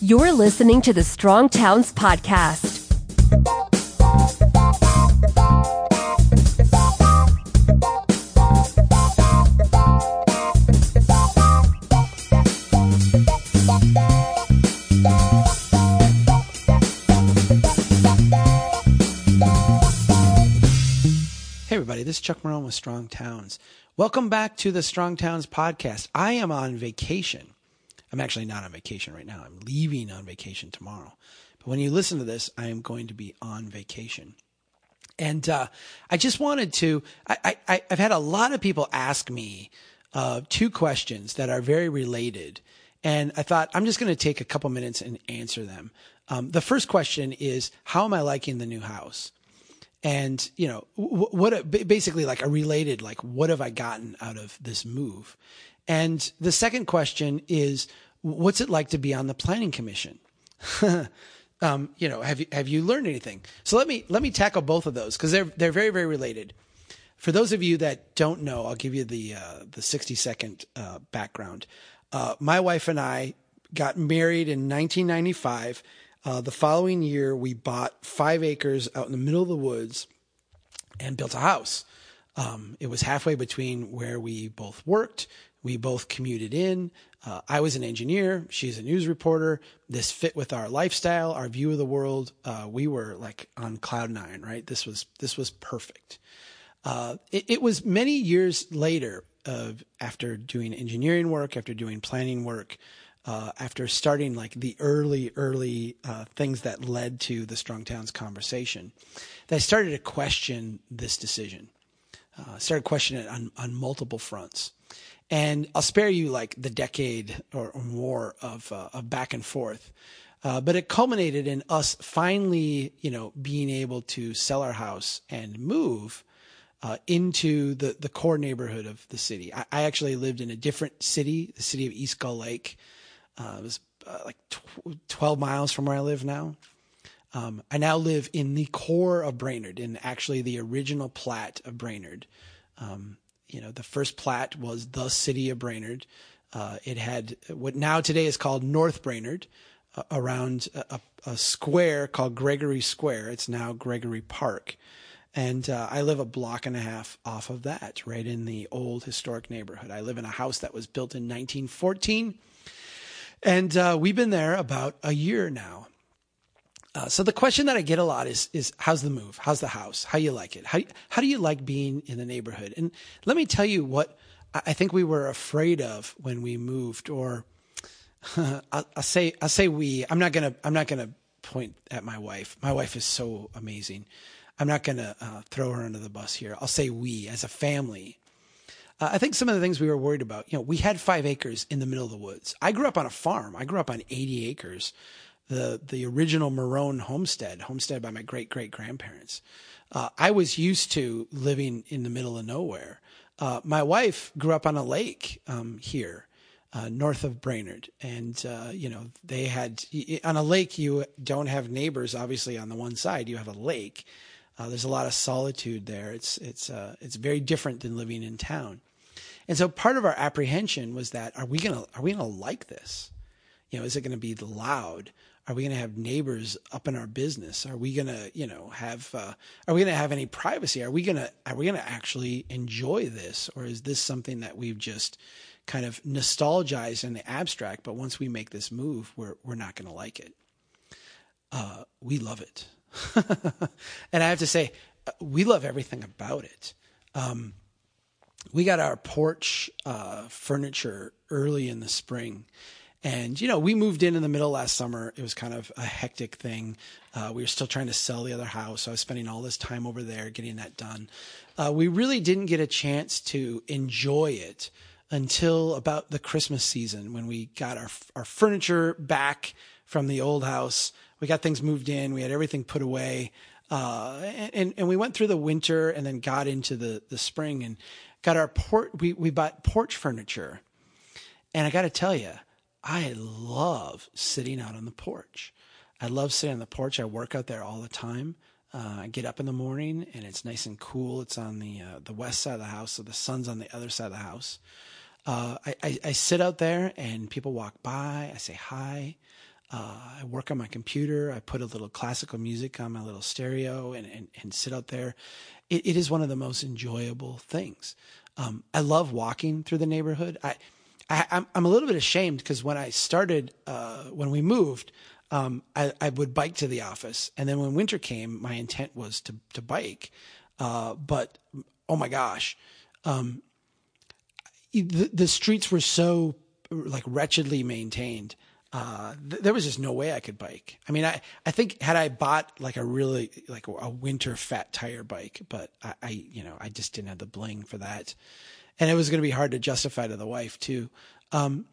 You're listening to the Strong Towns Podcast. Hey, everybody, this is Chuck Marohn with Strong Towns. Welcome back to the Strong Towns podcast. I am on vacation. I'm actually not on vacation right now. I'm leaving on vacation tomorrow. But when you listen to this, I am going to be on vacation. And uh, I just wanted to, I, I, I've had a lot of people ask me uh, two questions that are very related. And I thought I'm just going to take a couple minutes and answer them. Um, the first question is How am I liking the new house? and you know what basically like a related like what have i gotten out of this move and the second question is what's it like to be on the planning commission um, you know have you have you learned anything so let me let me tackle both of those because they're they're very very related for those of you that don't know i'll give you the uh, the 60 second uh, background uh, my wife and i got married in 1995 uh, the following year, we bought five acres out in the middle of the woods and built a house. Um, it was halfway between where we both worked. We both commuted in. Uh, I was an engineer. She's a news reporter. This fit with our lifestyle, our view of the world. Uh, we were like on cloud nine, right? This was this was perfect. Uh, it, it, was many years later, of after doing engineering work, after doing planning work, uh, after starting like the early, early uh, things that led to the Strong Towns conversation, that I started to question this decision. Uh, started questioning it on, on multiple fronts. And I'll spare you like the decade or, or more of, uh, of back and forth. Uh, but it culminated in us finally, you know, being able to sell our house and move uh, into the, the core neighborhood of the city. I, I, actually lived in a different city, the city of East Gull Lake, uh, it was uh, like tw- 12 miles from where I live now. Um, I now live in the core of Brainerd, in actually the original plat of Brainerd. Um, you know, the first plat was the city of Brainerd. Uh, it had what now today is called North Brainerd, uh, around a, a, square called Gregory Square. It's now Gregory Park. And uh, I live a block and a half off of that, right in the old historic neighborhood. I live in a house that was built in 1914 and uh, we've been there about a year now. Uh, so the question that I get a lot is is how's the move? How's the house? How you like it? How how do you like being in the neighborhood? And let me tell you what I think we were afraid of when we moved, or I'll say I'll say we. I'm not gonna I'm not gonna point at my wife. My wife is so amazing. I'm not gonna uh, throw her under the bus here. I'll say we as a family uh, I think some of the things we were worried about, you know, we had five acres in the middle of the woods. I grew up on a farm. I grew up on 80 acres, the the original Marohn homestead, homestead by my great great grandparents. Uh, I was used to living in the middle of nowhere. Uh, my wife grew up on a lake um, here. Uh, north of Brainerd. And, uh, you know, they had on a lake, you don't have neighbors, obviously, on the one side, you have a lake. Uh, there's a lot of solitude there. It's, it's, uh, it's very different than living in town. And so part of our apprehension was that are we gonna are we gonna like this? You know, is it gonna be loud? Are we going to have neighbors up in our business? Are we going to, you know, have, uh, are we going to have any privacy? Are we going to, are we going to actually enjoy this? Or is this something that we've just kind of nostalgized in the abstract? But once we make this move, we're, we're not going to like it. Uh, we love it. and I have to say, uh, we love everything about it. Um, we got our porch uh, furniture early in the spring. And, you know, we moved in in the middle last summer. It was kind of a hectic thing. Uh, we were still trying to sell the other house. So I was spending all this time over there getting that done. Uh, we really didn't get a chance to enjoy it until about the Christmas season when we got our, our furniture back from the old house. We got things moved in. We had everything put away. Uh, and, and we went through the winter and then got into the, the spring and got our port, we, we bought porch furniture. And I got to tell you, I love sitting out on the porch. I love sitting on the porch. I work out there all the time. Uh, I get up in the morning and it's nice and cool. It's on the uh, the west side of the house, so the sun's on the other side of the house. Uh, I, I, I, sit out there and people walk by. I say hi. Uh, I work on my computer. I put a little classical music on my little stereo and, and, and sit out there. It, it is one of the most enjoyable things. Um, I love walking through the neighborhood. I, I am I'm a little bit ashamed because when I started, uh, when we moved, um, I, I, would bike to the office, and then when winter came, my intent was to to bike. Uh, but oh my gosh, um, the, the streets were so like wretchedly maintained. Uh, th- there was just no way I could bike. I mean, I, I think had I bought like a really like a winter fat tire bike, but I, I you know I just didn't have the bling for that, and it was going to be hard to justify to the wife too. Um,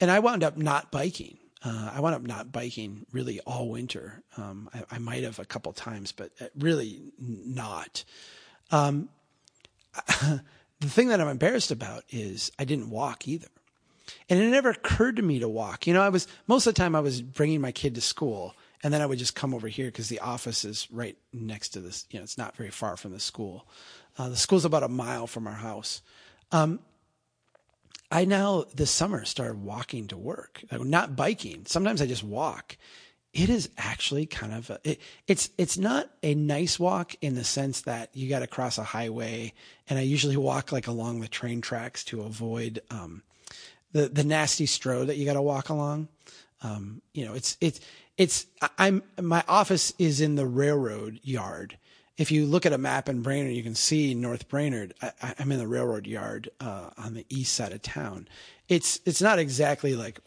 and I wound up not biking. Uh, I wound up not biking really all winter. Um, I, I, might have a couple times, but uh, really not. Um, the thing that I'm embarrassed about is I didn't walk either. And it never occurred to me to walk. You know, I was most of the time I was bringing my kid to school and then I would just come over here because the office is right next to this. You know, it's not very far from the school. Uh, the school's about a mile from our house. Um, I now this summer started walking to work, not biking. Sometimes I just walk. It is actually kind of a, it, it's it's not a nice walk in the sense that you got to cross a highway, and I usually walk like along the train tracks to avoid um, the the nasty stroad that you got to walk along. Um, you know, it's it's it's I'm my office is in the railroad yard, if you look at a map in Brainerd, you can see North Brainerd. I, am in the railroad yard uh, on the east side of town. It's it's not exactly like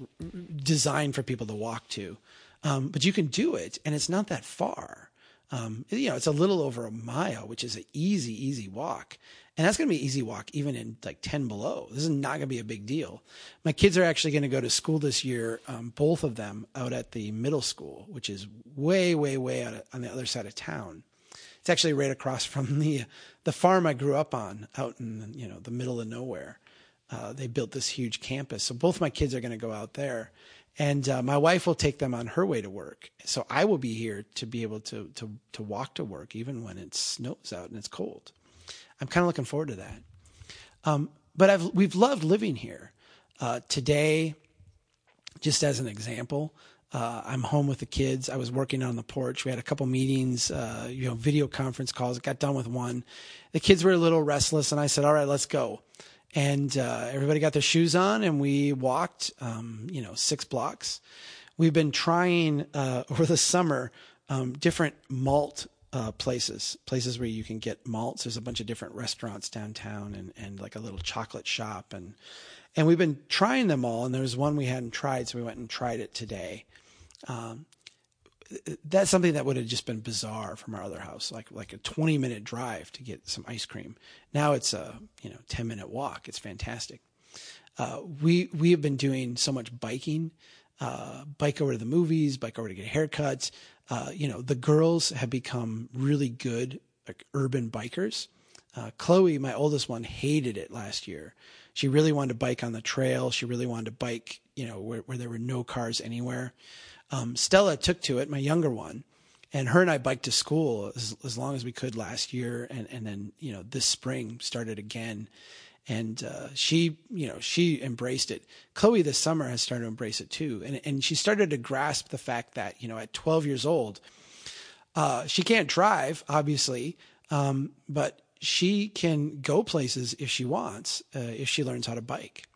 designed for people to walk to, um, but you can do it, and it's not that far. Um, you know, it's a little over a mile, which is an easy, easy walk. And that's going to be an easy walk even in like 10 below. This is not going to be a big deal. My kids are actually going to go to school this year, um, both of them out at the middle school, which is way, way, way out on the other side of town. It's actually right across from the the farm I grew up on, out in you know the middle of nowhere. Uh, they built this huge campus, so both my kids are going to go out there, and uh, my wife will take them on her way to work. So I will be here to be able to to to walk to work, even when it snows out and it's cold. I'm kind of looking forward to that. Um, but I've we've loved living here. Uh, today, just as an example, uh, I'm home with the kids. I was working on the porch. We had a couple meetings, uh, you know, video conference calls. I got done with one. The kids were a little restless, and I said, "All right, let's go." And uh, everybody got their shoes on, and we walked, um, you know, six blocks. We've been trying uh, over the summer um, different malt uh, places, places where you can get malts. There's a bunch of different restaurants downtown, and and like a little chocolate shop, and and we've been trying them all. And there was one we hadn't tried, so we went and tried it today um, that's something that would have just been bizarre from our other house, like like a 20 minute drive to get some ice cream. Now it's a you know 10 minute walk. It's fantastic. Uh, we we have been doing so much biking, uh, bike over to the movies, bike over to get haircuts. Uh, you know, the girls have become really good like urban bikers. Uh, Chloe, my oldest one, hated it last year. She really wanted to bike on the trail. She really wanted to bike, you know, where, where there were no cars anywhere. Um, Stella took to it, my younger one, and her and I biked to school as, as long as we could last year, and and then you know this spring started again, and uh, she you know she embraced it. Chloe this summer has started to embrace it too, and and she started to grasp the fact that you know at 12 years old, uh, she can't drive obviously, um, but she can go places if she wants uh, if she learns how to bike.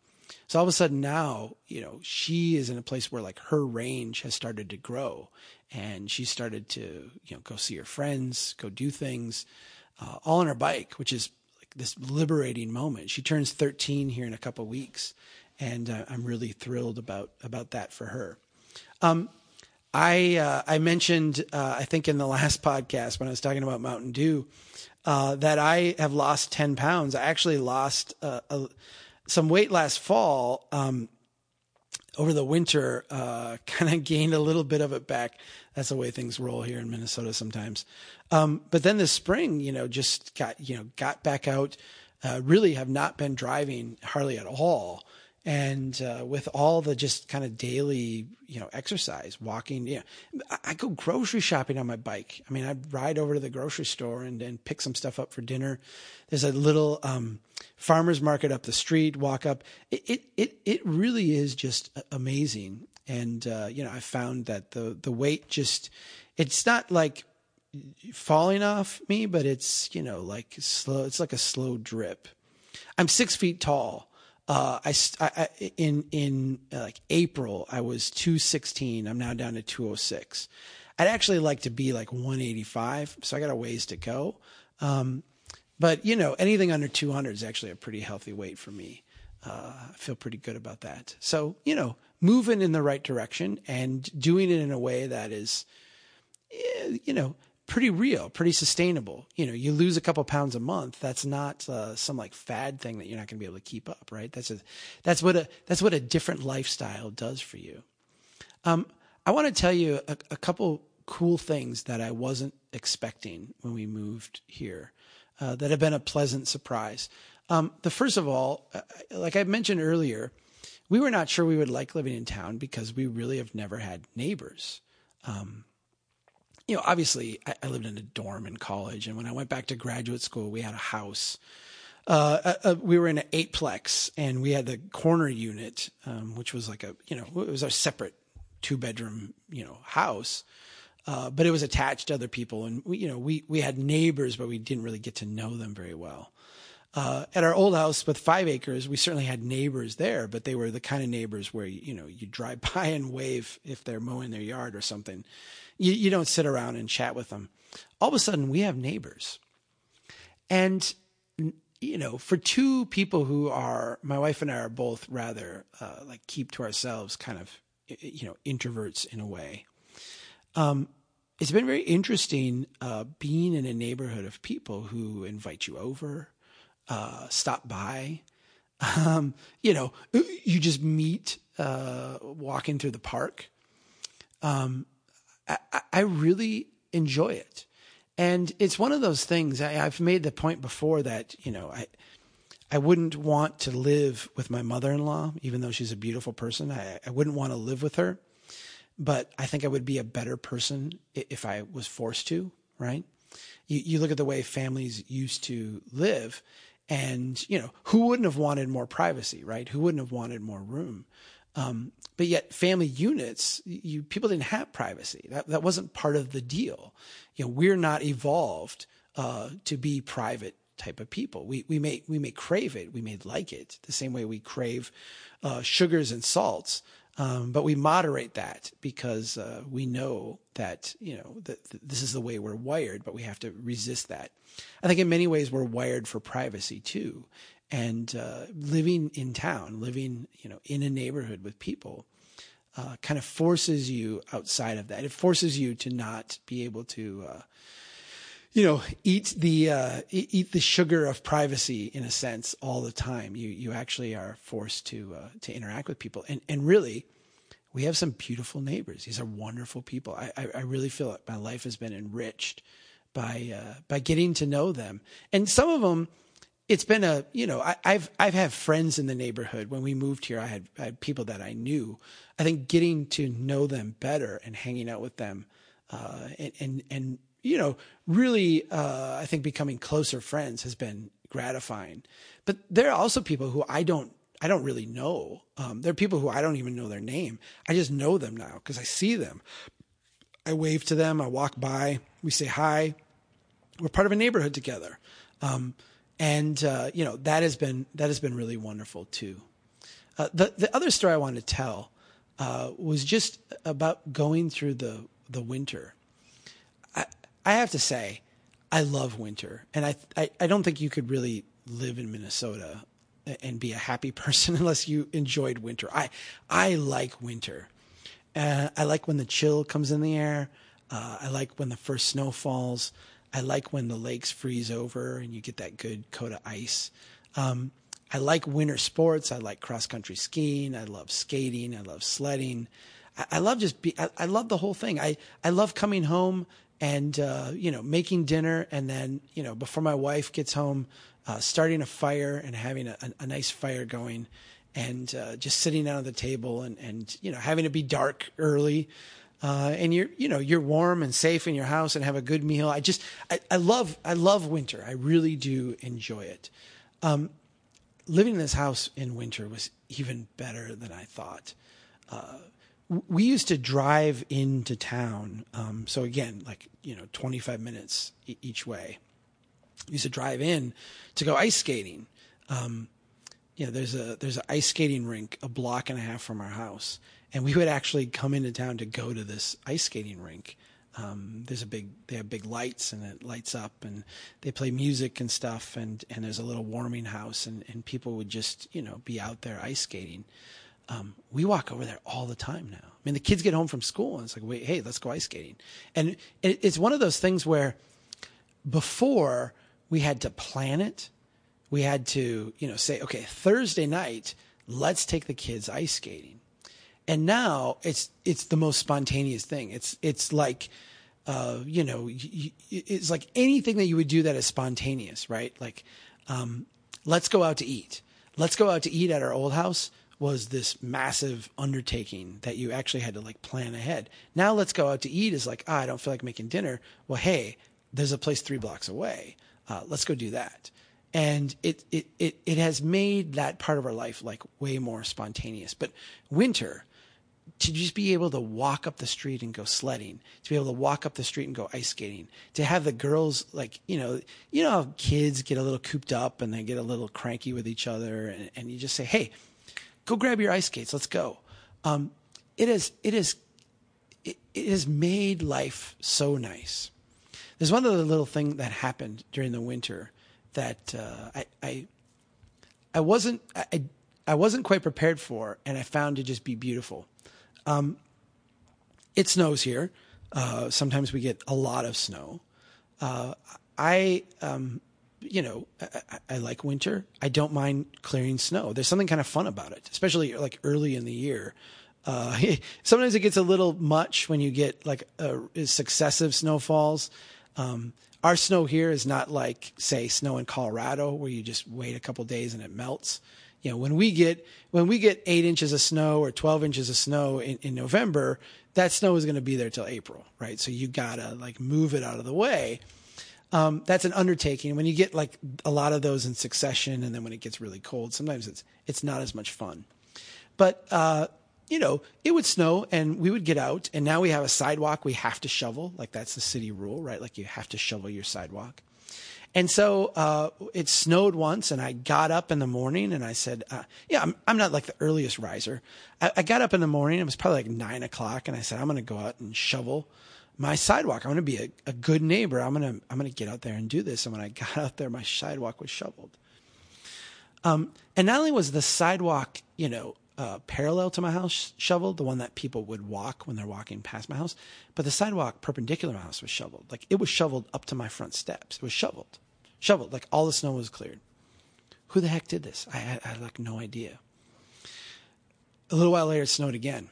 So all of a sudden now, you know, she is in a place where like her range has started to grow and she started to, you know, go see her friends, go do things, uh, all on her bike, which is like this liberating moment. She turns 13 here in a couple weeks and uh, I'm really thrilled about, about that for her. Um, I, uh, I mentioned, uh, I think in the last podcast when I was talking about Mountain Dew, uh, that I have lost 10 pounds. I actually lost uh, a, some weight last fall. Um, over the winter, uh, kind of gained a little bit of it back. That's the way things roll here in Minnesota sometimes. Um, but then this spring, you know, just got, you know, got back out, uh, really have not been driving hardly at all and uh, with all the just kind of daily you know exercise walking yeah I, I, go grocery shopping on my bike i mean i ride over to the grocery store and, and pick some stuff up for dinner there's a little um, farmers market up the street walk up it, it it it really is just amazing and uh, you know I found that the the weight just it's not like falling off me, but it's you know like slow. It's like a slow drip. I'm six feet tall. Uh, I, I, in in uh, like April I was 216. I'm now down to 206. I'd actually like to be like 185, so I got a ways to go. Um, but you know, anything under 200 is actually a pretty healthy weight for me. Uh, I feel pretty good about that. So you know, moving in the right direction and doing it in a way that is, eh, you know, pretty real, pretty sustainable. You know, you lose a couple pounds a month. That's not uh, some like fad thing that you're not going to be able to keep up, right? That's a, that's what a that's what a different lifestyle does for you. Um, I want to tell you a, a, couple cool things that I wasn't expecting when we moved here uh, that have been a pleasant surprise. Um, the first of all, uh, like I mentioned earlier, we were not sure we would like living in town because we really have never had neighbors. Um, you know, obviously, I, I, lived in a dorm in college, and when I went back to graduate school, we had a house. Uh, uh, uh, we were in an eightplex, and we had the corner unit, um, which was like a, you know, it was a separate two bedroom, you know, house. Uh, but it was attached to other people, and we, you know, we we had neighbors, but we didn't really get to know them very well. Uh, at our old house with five acres, we certainly had neighbors there, but they were the kind of neighbors where you know you drive by and wave if they're mowing their yard or something. You, you don't sit around and chat with them. All of a sudden, we have neighbors, and you know, for two people who are, my wife and I are both rather uh, like keep to ourselves, kind of, you know, introverts in a way. Um, it's been very interesting uh, being in a neighborhood of people who invite you over, uh, stop by. Um, you know, you just meet uh, walking through the park. Um, I, I, really enjoy it. And it's one of those things I, have made the point before that, you know, I, I wouldn't want to live with my mother-in-law, even though she's a beautiful person. I, I wouldn't want to live with her, but I think I would be a better person if I was forced to, right? You, you look at the way families used to live and, you know, who wouldn't have wanted more privacy, right? Who wouldn't have wanted more room? Um, but yet family units, you, people didn't have privacy. That, that wasn't part of the deal. You know, we're not evolved, uh, to be private type of people. We, we may, we may crave it. We may like it the same way we crave, uh, sugars and salts. Um, but we moderate that because uh, we know that you know that this is the way we're wired, but we have to resist that. I think in many ways we're wired for privacy too, and uh, living in town, living you know in a neighborhood with people, uh, kind of forces you outside of that. It forces you to not be able to, uh, you know, eat the uh, eat the sugar of privacy in a sense all the time. You you actually are forced to uh, to interact with people, and and really. We have some beautiful neighbors. These are wonderful people. I, I, I really feel like my life has been enriched by uh, by getting to know them, and some of them it's been a you know I, have I've had friends in the neighborhood when we moved here. I had, I had people that I knew. I think getting to know them better and hanging out with them, uh, and, and and you know really uh, I think becoming closer friends has been gratifying. But there are also people who I don't I don't really know. Um, there are people who I don't even know their name. I just know them now because I see them. I wave to them. I walk by. We say hi. We're part of a neighborhood together. Um, and uh, you know that has been that has been really wonderful too. Uh, the the other story I wanted to tell uh, was just about going through the the winter. I I have to say, I love winter, and I I, I don't think you could really live in Minnesota and be a happy person unless you enjoyed winter. I I like winter. Uh, I like when the chill comes in the air. Uh, I like when the first snow falls. I like when the lakes freeze over and you get that good coat of ice. Um, I like winter sports. I like cross country skiing. I love skating. I love sledding. I, I love just be. I, I, love the whole thing. I I love coming home and uh, you know making dinner and then you know before my wife gets home, uh, starting a fire and having a, a, a nice fire going, and uh, just sitting down at the table and and you know having it be dark early uh, and you're you know you're warm and safe in your house and have a good meal. I just I, I love I love winter. I really do enjoy it. Um, living in this house in winter was even better than I thought. Uh, we used to drive into town. Um, so again, like you know, 25 minutes e- each way. We used to drive in to go ice skating. Um, you know, there's a there's an ice skating rink a block and a half from our house, and we would actually come into town to go to this ice skating rink. Um, there's a big they have big lights and it lights up and they play music and stuff and and there's a little warming house and and people would just you know be out there ice skating. Um, we walk over there all the time now. I mean, the kids get home from school and it's like, wait, hey, let's go ice skating. And it, it's one of those things where before we had to plan it, we had to, you know, say, okay, Thursday night, let's take the kids ice skating. And now it's it's the most spontaneous thing. It's it's like, uh, you know, it's like anything that you would do that is spontaneous, right? Like, um, let's go out to eat. Let's go out to eat at our old house was this massive undertaking that you actually had to like plan ahead. Now let's go out to eat is like, ah, I don't feel like making dinner. Well, hey, there's a place three blocks away. Uh, let's go do that. And it, it, it, it has made that part of our life like way more spontaneous. But winter, to just be able to walk up the street and go sledding, to be able to walk up the street and go ice skating, to have the girls like you know you know how kids get a little cooped up and they get a little cranky with each other, and, and you just say, hey, go grab your ice skates. Let's go. Um, it is, it is, it, it has made life so nice. There's one other little thing that happened during the winter that uh, I, I, I wasn't, I, I wasn't quite prepared for, and I found to just be beautiful. Um, it snows here. Uh, sometimes we get a lot of snow. Uh, I um, you know, I, I, like winter. I don't mind clearing snow. There's something kind of fun about it, especially like early in the year. Uh, sometimes it gets a little much when you get like successive snowfalls. Um, our snow here is not like, say, snow in Colorado where you just wait a couple days and it melts. You know, when we get when we get eight inches of snow or twelve inches of snow in, in November, that snow is going to be there till April, right? So you gotta like move it out of the way um, that's an undertaking. When you get like a lot of those in succession, and then when it gets really cold, sometimes it's it's not as much fun. But uh, you know, it would snow, and we would get out, and now we have a sidewalk we have to shovel. Like that's the city rule, right? Like you have to shovel your sidewalk. And so uh, it snowed once, and I got up in the morning and I said, uh, "Yeah, I'm, I'm not like the earliest riser." I, I got up in the morning; it was probably like nine o'clock, and I said, "I'm going to go out and shovel." my sidewalk. I'm going to be a, a good neighbor. I'm going to I'm going to get out there and do this. And when I got out there, my sidewalk was shoveled. Um, and not only was the sidewalk, you know, uh, parallel to my house shoveled, the one that people would walk when they're walking past my house, but the sidewalk perpendicular to my house was shoveled. Like it was shoveled up to my front steps. It was shoveled, shoveled. Like all the snow was cleared. Who the heck did this? I had, I had like no idea. A little while later, it snowed again.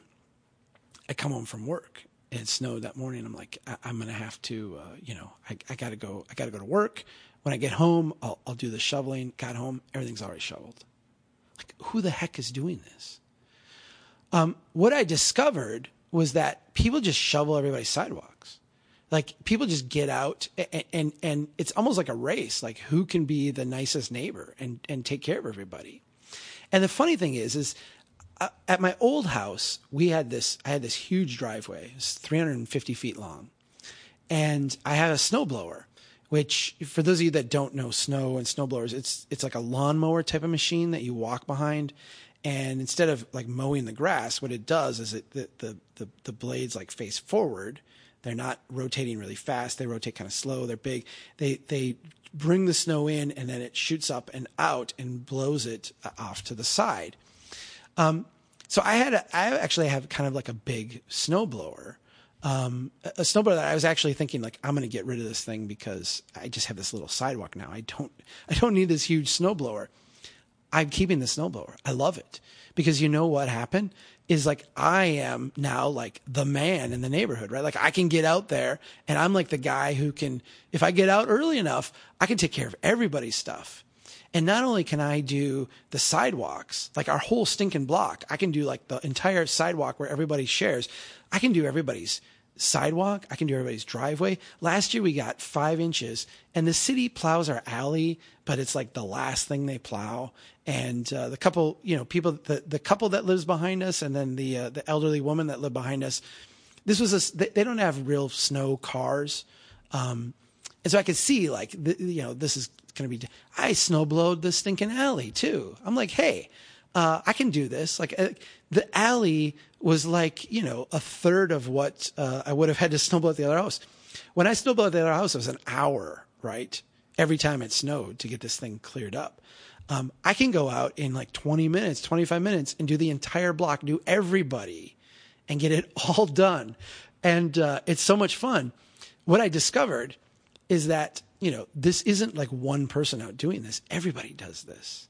I come home from work it snowed that morning. I'm like, I- am gonna have to, uh, you know, I, I gotta go. I gotta go to work. When I get home, I'll, I'll do the shoveling. Got home, everything's already shoveled. Who the heck is doing this? Um, what I discovered was that people just shovel everybody's sidewalks. Like people just get out and, and, and it's almost like a race. Like who can be the nicest neighbor and, and take care of everybody. And the funny thing is, is at my old house, we had this. I had this huge driveway, it's 350 feet long, and I had a snowblower. Which, for those of you that don't know snow and snowblowers, it's it's like a lawnmower type of machine that you walk behind, and instead of like mowing the grass, what it does is it the the the, the blades like face forward. They're not rotating really fast. They rotate kind of slow. They're big. They they bring the snow in, and then it shoots up and out and blows it uh, off to the side. Um, so I had a, I actually have kind of like a big snowblower, um, a snowblower that I was actually thinking like I'm going to get rid of this thing because I just have this little sidewalk now. I don't I don't need this huge snowblower. I'm keeping the snowblower. I love it because you know what happened is like I am now like the man in the neighborhood, right? Like I can get out there and I'm like the guy who can, if I get out early enough, I can take care of everybody's stuff. And not only can I do the sidewalks, like our whole stinking block, I can do like the entire sidewalk where everybody shares. I can do everybody's sidewalk. I can do everybody's driveway. Last year we got five inches, and the city plows our alley, but it's like the last thing they plow. And uh, the couple, you know, people, the, the couple that lives behind us, and then the uh, the elderly woman that lived behind us. This was a. They, don't have real snow cars, um, and so I could see like, the, you know, this is going to be. I snowblowed the stinking alley too. I'm like, hey, uh, I can do this. Like uh, the alley was like, you know, a third of what uh, I would have had to snowblow at the other house. When I snowblowed at the other house, it was an hour, right? Every time it snowed to get this thing cleared up. Um, I can go out in like 20 minutes, 25 minutes and do the entire block, do everybody and get it all done. And uh, it's so much fun. What I discovered is that, you know, this isn't like one person out doing this. Everybody does this.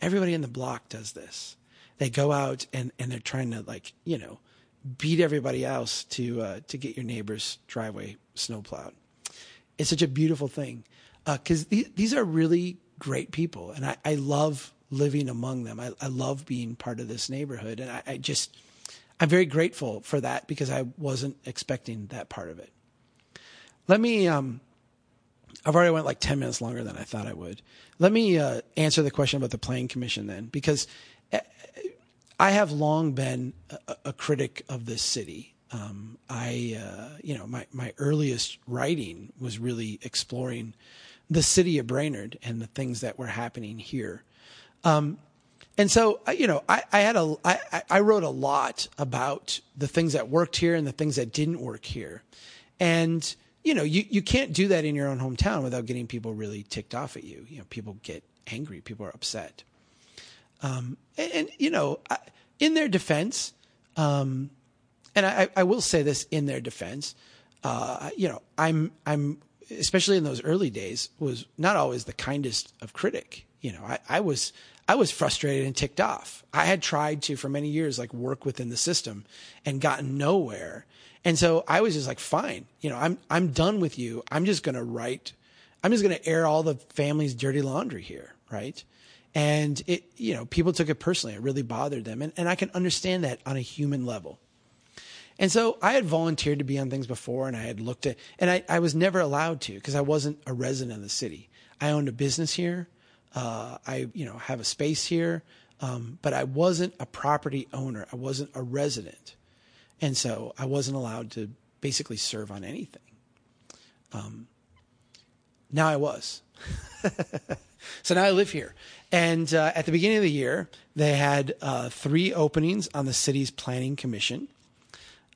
Everybody in the block does this. They go out and, and they're trying to like, you know, beat everybody else to uh, to get your neighbor's driveway snowplowed. It's such a beautiful thing because uh, th- these are really great people, and I, I love living among them. I, I love being part of this neighborhood, and I, I just I'm very grateful for that because I wasn't expecting that part of it. Let me. Um, I've already went like ten minutes longer than I thought I would. Let me uh, answer the question about the planning commission then, because uh, I have long been a, a critic of this city. Um, I, uh, you know, my my earliest writing was really exploring the city of Brainerd and the things that were happening here. Um, and so, you know, I, I had a, I, I wrote a lot about the things that worked here and the things that didn't work here. And, you know, you, you can't do that in your own hometown without getting people really ticked off at you. You know, people get angry, people are upset. Um, and, and, you know, in their defense, um, and I, I will say this in their defense, uh, you know, I'm, I'm, especially in those early days, was not always the kindest of critic. You know, I, I was, I was frustrated and ticked off. I had tried to for many years like work within the system and gotten nowhere. And so I was just like, fine, you know, I'm I'm done with you. I'm just gonna write I'm just gonna air all the family's dirty laundry here, right? And it you know, people took it personally. It really bothered them. And and I can understand that on a human level. And so I had volunteered to be on things before and I had looked at and I, I was never allowed to because I wasn't a resident of the city. I owned a business here. Uh, I, you know, have a space here, um, but I wasn't a property owner. I wasn't a resident, and so I wasn't allowed to basically serve on anything. Um, now I was. so now I live here. And uh, at the beginning of the year, they had uh, three openings on the city's planning commission.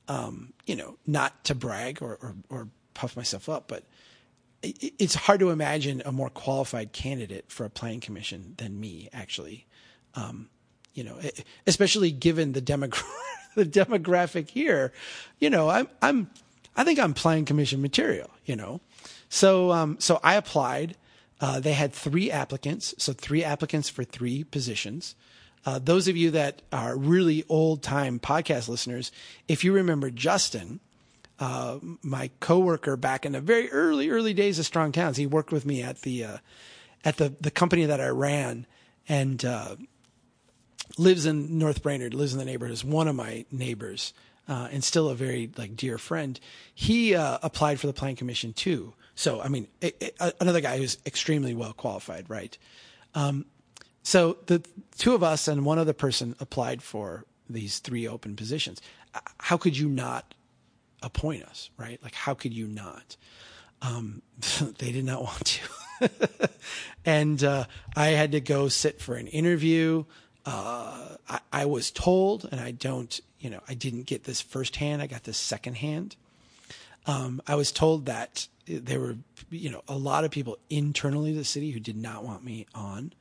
Um, you know, not to brag or, or, or puff myself up, but it's hard to imagine a more qualified candidate for a planning commission than me, actually. Um, you know, especially given the demogra- the demographic here, you know, I'm, I'm, I think I'm planning commission material, you know. So, um, so I applied. Uh, they had three applicants, so three applicants for three positions. Uh, those of you that are really old time podcast listeners, if you remember Justin, uh, my coworker back in the very early early days of Strong Towns. He worked with me at the uh, at the the company that I ran, and uh, lives in North Brainerd. Lives in the neighborhood. Is one of my neighbors. Uh, and still a very like dear friend. He uh, applied for the plan commission too. So I mean, it, it, another guy who's extremely well qualified, right? Um, so the two of us and one other person applied for these three open positions. How could you not appoint us, right? Like, how could you not? Um, they did not want to. and uh, I had to go sit for an interview. Uh, I, I, was told, and I don't, you know, I didn't get this firsthand. I got this secondhand. Um, I was told that there were, you know, a lot of people internally the city who did not want me on.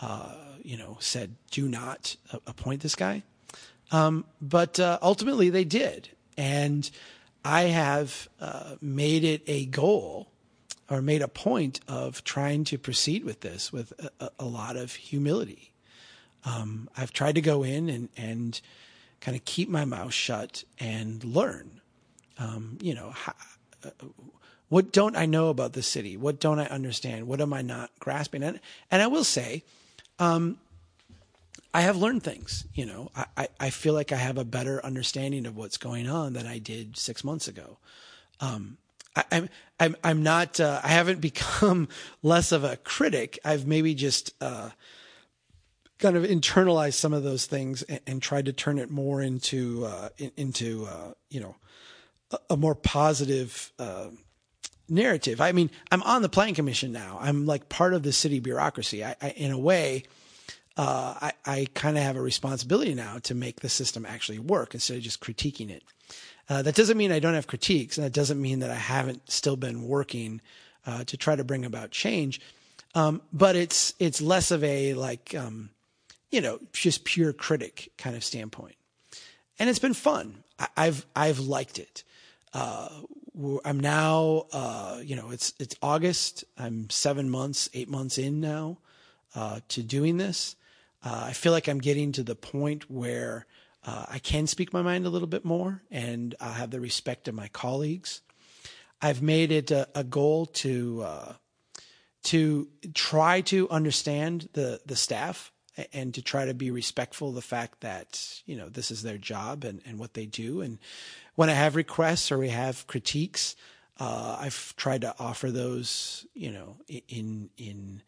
Uh, you know, said, "Do not appoint this guy." Um, but uh, ultimately, they did, and I have uh, made it a goal or made a point of trying to proceed with this with a, a lot of humility. Um, I've tried to go in and, and kind of keep my mouth shut and learn. Um, you know, how, uh, what don't I know about the city? What don't I understand? What am I not grasping? And, and I will say, um, I have learned things. You know, I, I, I, feel like I have a better understanding of what's going on than I did six months ago. Um, I, am I'm I'm not uh, I haven't become less of a critic. I've maybe just uh, kind of internalized some of those things and, and tried to turn it more into uh, in, into uh, you know a, a more positive uh, narrative. I mean, I'm on the planning commission now. I'm like part of the city bureaucracy. I, I in a way. Uh, I, I kind of have a responsibility now to make the system actually work instead of just critiquing it. Uh, that doesn't mean I don't have critiques, and that doesn't mean that I haven't still been working uh, to try to bring about change. Um, but it's it's less of a like um, you know just pure critic kind of standpoint, and it's been fun. I, have I've liked it. Uh, I'm now uh, you know it's it's August. I'm seven months, eight months in now uh, to doing this. Uh, I feel like I'm getting to the point where uh, I can speak my mind a little bit more and I have the respect of my colleagues. I've made it a, a goal to uh, to try to understand the the staff and to try to be respectful of the fact that you know this is their job and, and what they do. And when I have requests or we have critiques, uh, I've tried to offer those you know in in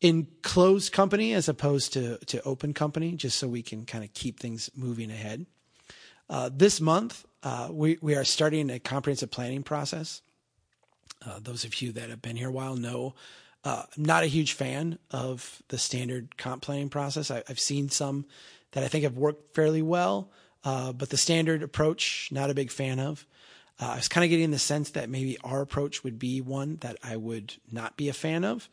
in closed company as opposed to, to open company, just so we can kind of keep things moving ahead. Uh, this month, uh, we, we are starting a comprehensive planning process. Uh, those of you that have been here a while know uh, I'm not a huge fan of the standard comp planning process. I, have seen some that I think have worked fairly well, uh, but the standard approach, not a big fan of. Uh, I was kind of getting the sense that maybe our approach would be one that I would not be a fan of.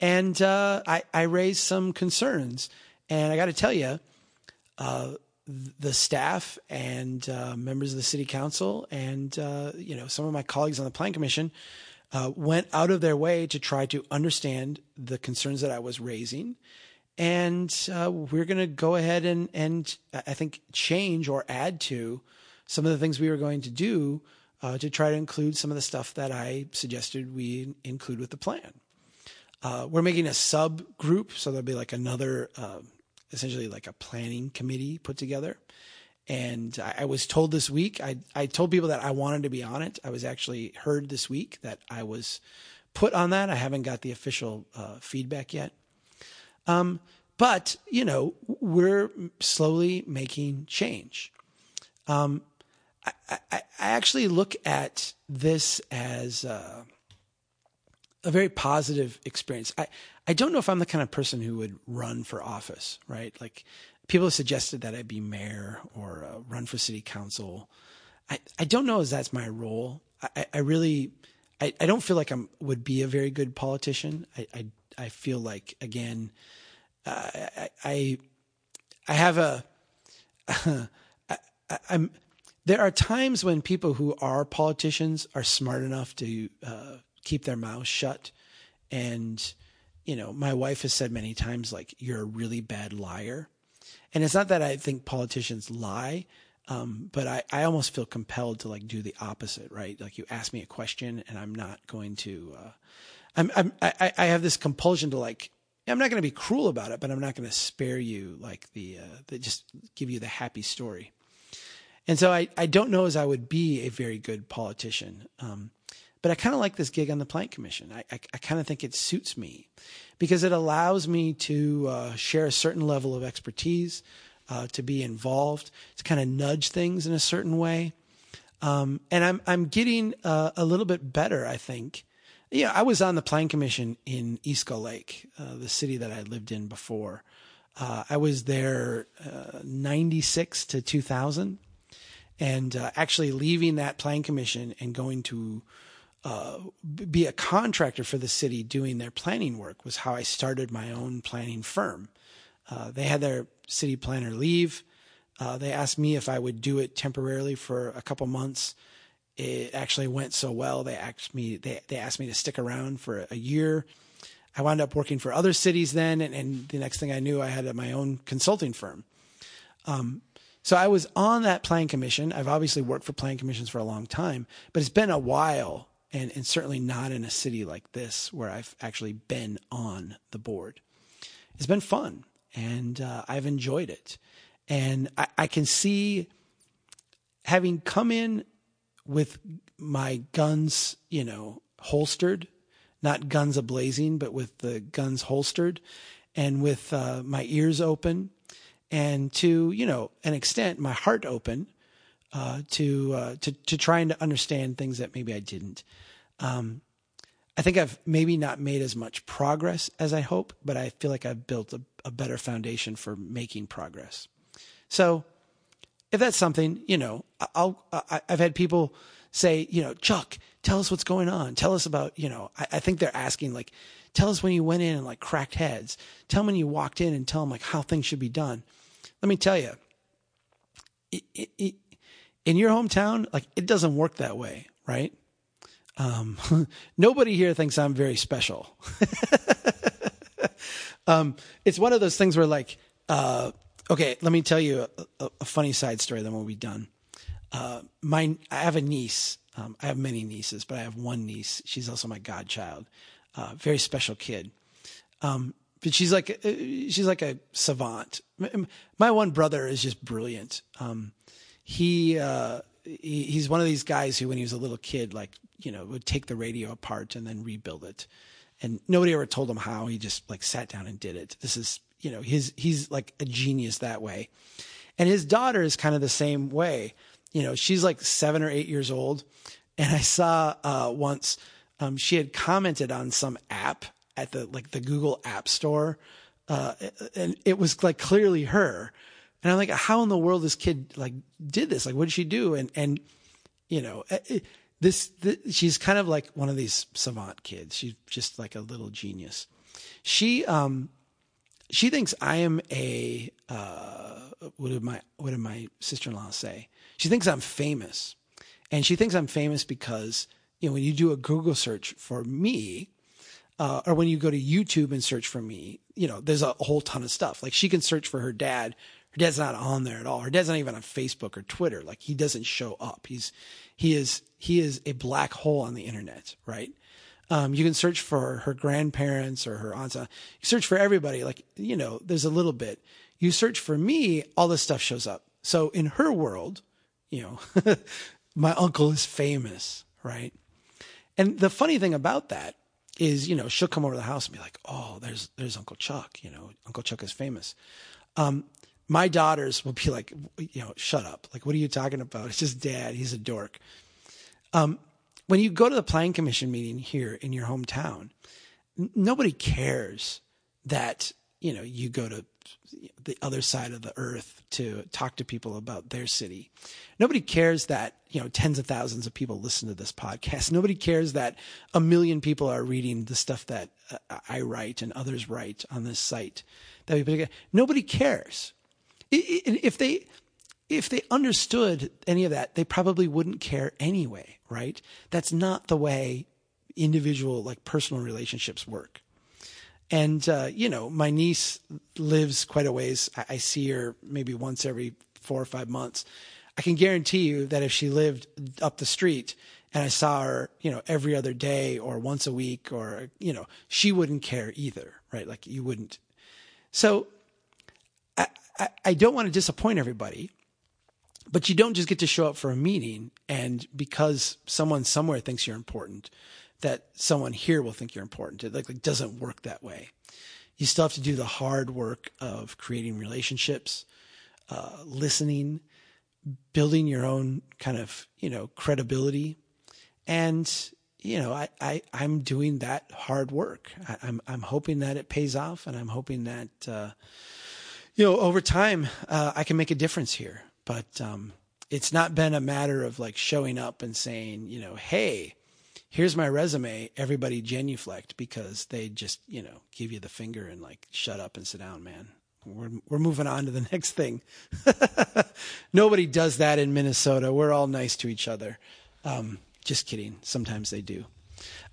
And uh, I, I, raised some concerns. And I got to tell you, uh, the staff and uh, members of the city council and you know some of my colleagues on the plan commission uh, went out of their way to try to understand the concerns that I was raising. And uh, we're going to go ahead and, and I think change or add to some of the things we were going to do to try to include some of the stuff that I suggested we include with the plan. Uh, we're making a subgroup, so there'll be like another, uh, essentially like a planning committee put together. And I, I, was told this week, I, I told people that I wanted to be on it. I was actually heard this week that I was put on that. I haven't got the official uh, feedback yet. Um, but, you know, we're slowly making change. Um, I, I, I, actually look at this as, uh, a very positive experience. I, I don't know if I'm the kind of person who would run for office, right? Like people have suggested that I be mayor or uh, run for city council. I, I don't know if that's my role. I, I really, I, I don't feel like I'm would be a very good politician. I, I, I feel like, again, uh, I, I, I have a, I'm, there are times when people who are politicians are smart enough to uh, keep their mouths shut. And, you know, my wife has said many times, like, you're a really bad liar. And it's not that I think politicians lie, um, but I, I almost feel compelled to like do the opposite, right? Like you ask me a question and I'm not going to, uh, I'm, I'm, I, I have this compulsion to like, I'm not going to be cruel about it, but I'm not going to spare you like the, uh, the, just give you the happy story. And so I, I don't know as I would be a very good politician. Um, but I kind of like this gig on the Planning Commission. I, I, I kind of think it suits me because it allows me to uh, share a certain level of expertise, uh, to be involved, to kind of nudge things in a certain way. Um, and I'm I'm getting uh, a little bit better, I think. Yeah, I was on the Planning Commission in Gull Lake, uh, the city that I lived in before. Uh, I was there uh, 96 to 2000. And actually leaving that Planning Commission and going to uh, be a contractor for the city doing their planning work was how I started my own planning firm. Uh, they had their city planner leave. Uh, they asked me if I would do it temporarily for a couple months. It actually went so well. They asked me. They they asked me to stick around for a year. I wound up working for other cities then, and, and the next thing I knew, I had my own consulting firm. Um, so I was on that planning commission. I've obviously worked for planning commissions for a long time, but it's been a while and, and certainly not in a city like this where I've actually been on the board. It's been fun. and uh, I've enjoyed it. And I, I can see having come in with my guns, you know, holstered, not guns ablazing, but with the guns holstered and with uh, my ears open and to, you know, an extent, my heart open uh, to, uh, to, to trying to understand things that maybe I didn't. Um, I think I've maybe not made as much progress as I hope, but I feel like I've built a, a better foundation for making progress. So if that's something, you know, I'll, I, have had people say, you know, Chuck, tell us what's going on. Tell us about, you know, I, I, think they're asking like, tell us when you went in and like cracked heads. Tell them when you walked in and tell them like how things should be done. Let me tell you, it, it, it, in your hometown, like it doesn't work that way, right? Um, nobody here thinks I'm very special. um, it's one of those things where like, uh, okay, let me tell you a, a, funny side story, then we'll be done. Uh, my, I have a niece. Um, I have many nieces, but I have one niece. She's also my godchild. Uh, very special kid. Um, but she's like, uh, she's like a savant. My one brother is just brilliant. Um, he, uh, he, he's one of these guys who, when he was a little kid, like, you know, would take the radio apart and then rebuild it. And nobody ever told him how. He just like sat down and did it. This is, you know, his, he's like a genius that way. And his daughter is kind of the same way you know, she's like seven or eight years old. And I saw uh, once um, she had commented on some app at the like the Google App Store, uh, and it was like clearly her. And I'm like, how in the world this kid like did this? Like, what did she do? And and you know, eh, eh, this, this she's kind of like one of these savant kids. She's just like a little genius. She um she thinks I am a uh, what did my what did my sister in law say? She thinks I'm famous. And she thinks I'm famous because, you know, when you do a Google search for me, uh, or when you go to YouTube and search for me, you know, there's a whole ton of stuff. Like she can search for her dad. Her dad's not on there at all. Her dad's not even on Facebook or Twitter. Like he doesn't show up. He's, he is, he is a black hole on the internet, right? Um, you can search for her grandparents or her aunts. You search for everybody. Like, you know, there's a little bit. You search for me, all this stuff shows up. So in her world, you know, my uncle is famous, right? And the funny thing about that is, you know, she'll come over to the house and be like, "Oh, there's there's Uncle Chuck. You know, Uncle Chuck is famous." Um, my daughters will be like, you know, shut up. Like, what are you talking about? It's just dad. He's a dork. Um, when you go to the planning commission meeting here in your hometown, n- nobody cares that you know you go to the other side of the earth to talk to people about their city. Nobody cares that, you know, tens of thousands of people listen to this podcast. Nobody cares that a million people are reading the stuff that uh, I write and others write on this site. That we, nobody cares. If they, if they understood any of that, they probably wouldn't care anyway, right? That's not the way individual, like personal relationships work. And, uh, you know, my niece lives quite a ways. I, I see her maybe once every four or five months. I can guarantee you that if she lived up the street and I saw her, you know, every other day or once a week or, you know, she wouldn't care either, right? Like you wouldn't. So I, I don't want to disappoint everybody, but you don't just get to show up for a meeting and because someone somewhere thinks you're important, that someone here will think you're important. It like, like doesn't work that way. You still have to do the hard work of creating relationships, uh, listening, building your own kind of you know credibility, and you know I, I I'm doing that hard work. I, am I'm, I'm hoping that it pays off, and I'm hoping that uh, you know over time uh, I can make a difference here. But um, it's not been a matter of like showing up and saying you know hey here's my resume, everybody genuflect because they just, you know, give you the finger and like, shut up and sit down, man. We're, we're moving on to the next thing. Nobody does that in Minnesota. We're all nice to each other. Um, just kidding. Sometimes they do.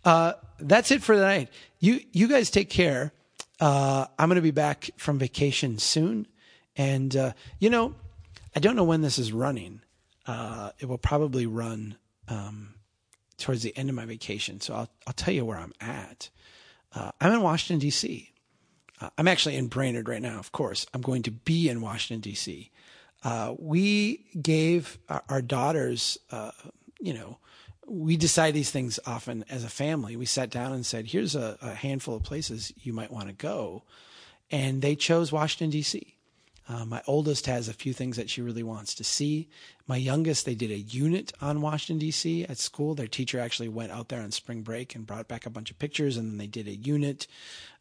Uh, that's it for the night. You, you guys take care. Uh, I'm going to be back from vacation soon. And, uh, you know, I don't know when this is running. Uh, it will probably run, um, towards the end of my vacation. So I'll, I'll tell you where I'm at. Uh, I'm in Washington, D.C. Uh, I'm actually in Brainerd right now, of course. I'm going to be in Washington, D.C. Uh, we gave our, our daughters, you know, we decide these things often as a family. We sat down and said, here's a, a handful of places you might want to go. And they chose Washington, D.C. Uh, my oldest has a few things that she really wants to see. My youngest, they did a unit on Washington, D.C. at school. Their teacher actually went out there on spring break and brought back a bunch of pictures, and then they did a unit.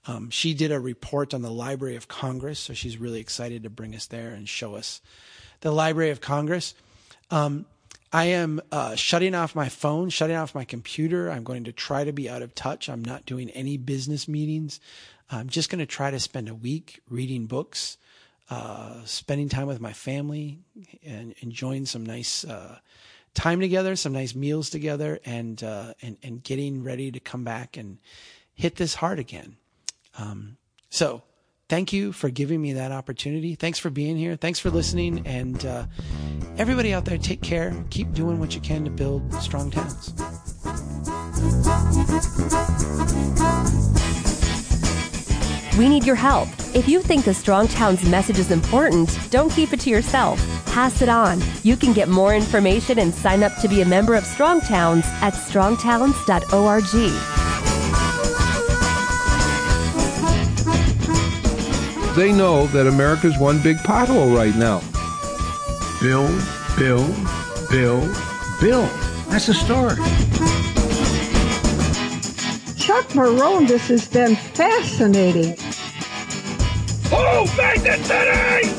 Um, she did a report on the Library of Congress, so she's really excited to bring us there and show us the Library of Congress. Um, I am uh, shutting off my phone, shutting off my computer. I'm going to try to be out of touch. I'm not doing any business meetings. I'm just going to try to spend a week reading books uh, spending time with my family and enjoying some nice uh, time together, some nice meals together, and uh, and and getting ready to come back and hit this hard again. Um, so, thank you for giving me that opportunity. Thanks for being here. Thanks for listening, and uh, everybody out there, take care. Keep doing what you can to build strong towns. We need your help. If you think the Strong Towns message is important, don't keep it to yourself. Pass it on. You can get more information and sign up to be a member of Strong Towns at strongtowns.org. They know that America's one big pothole right now. Bill, Bill, Bill, Bill. That's the story. Chuck Marohn, this has been fascinating. Oh, Magnet City!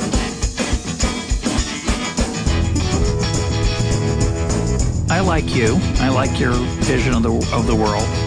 I like you. I like your vision of the of the world.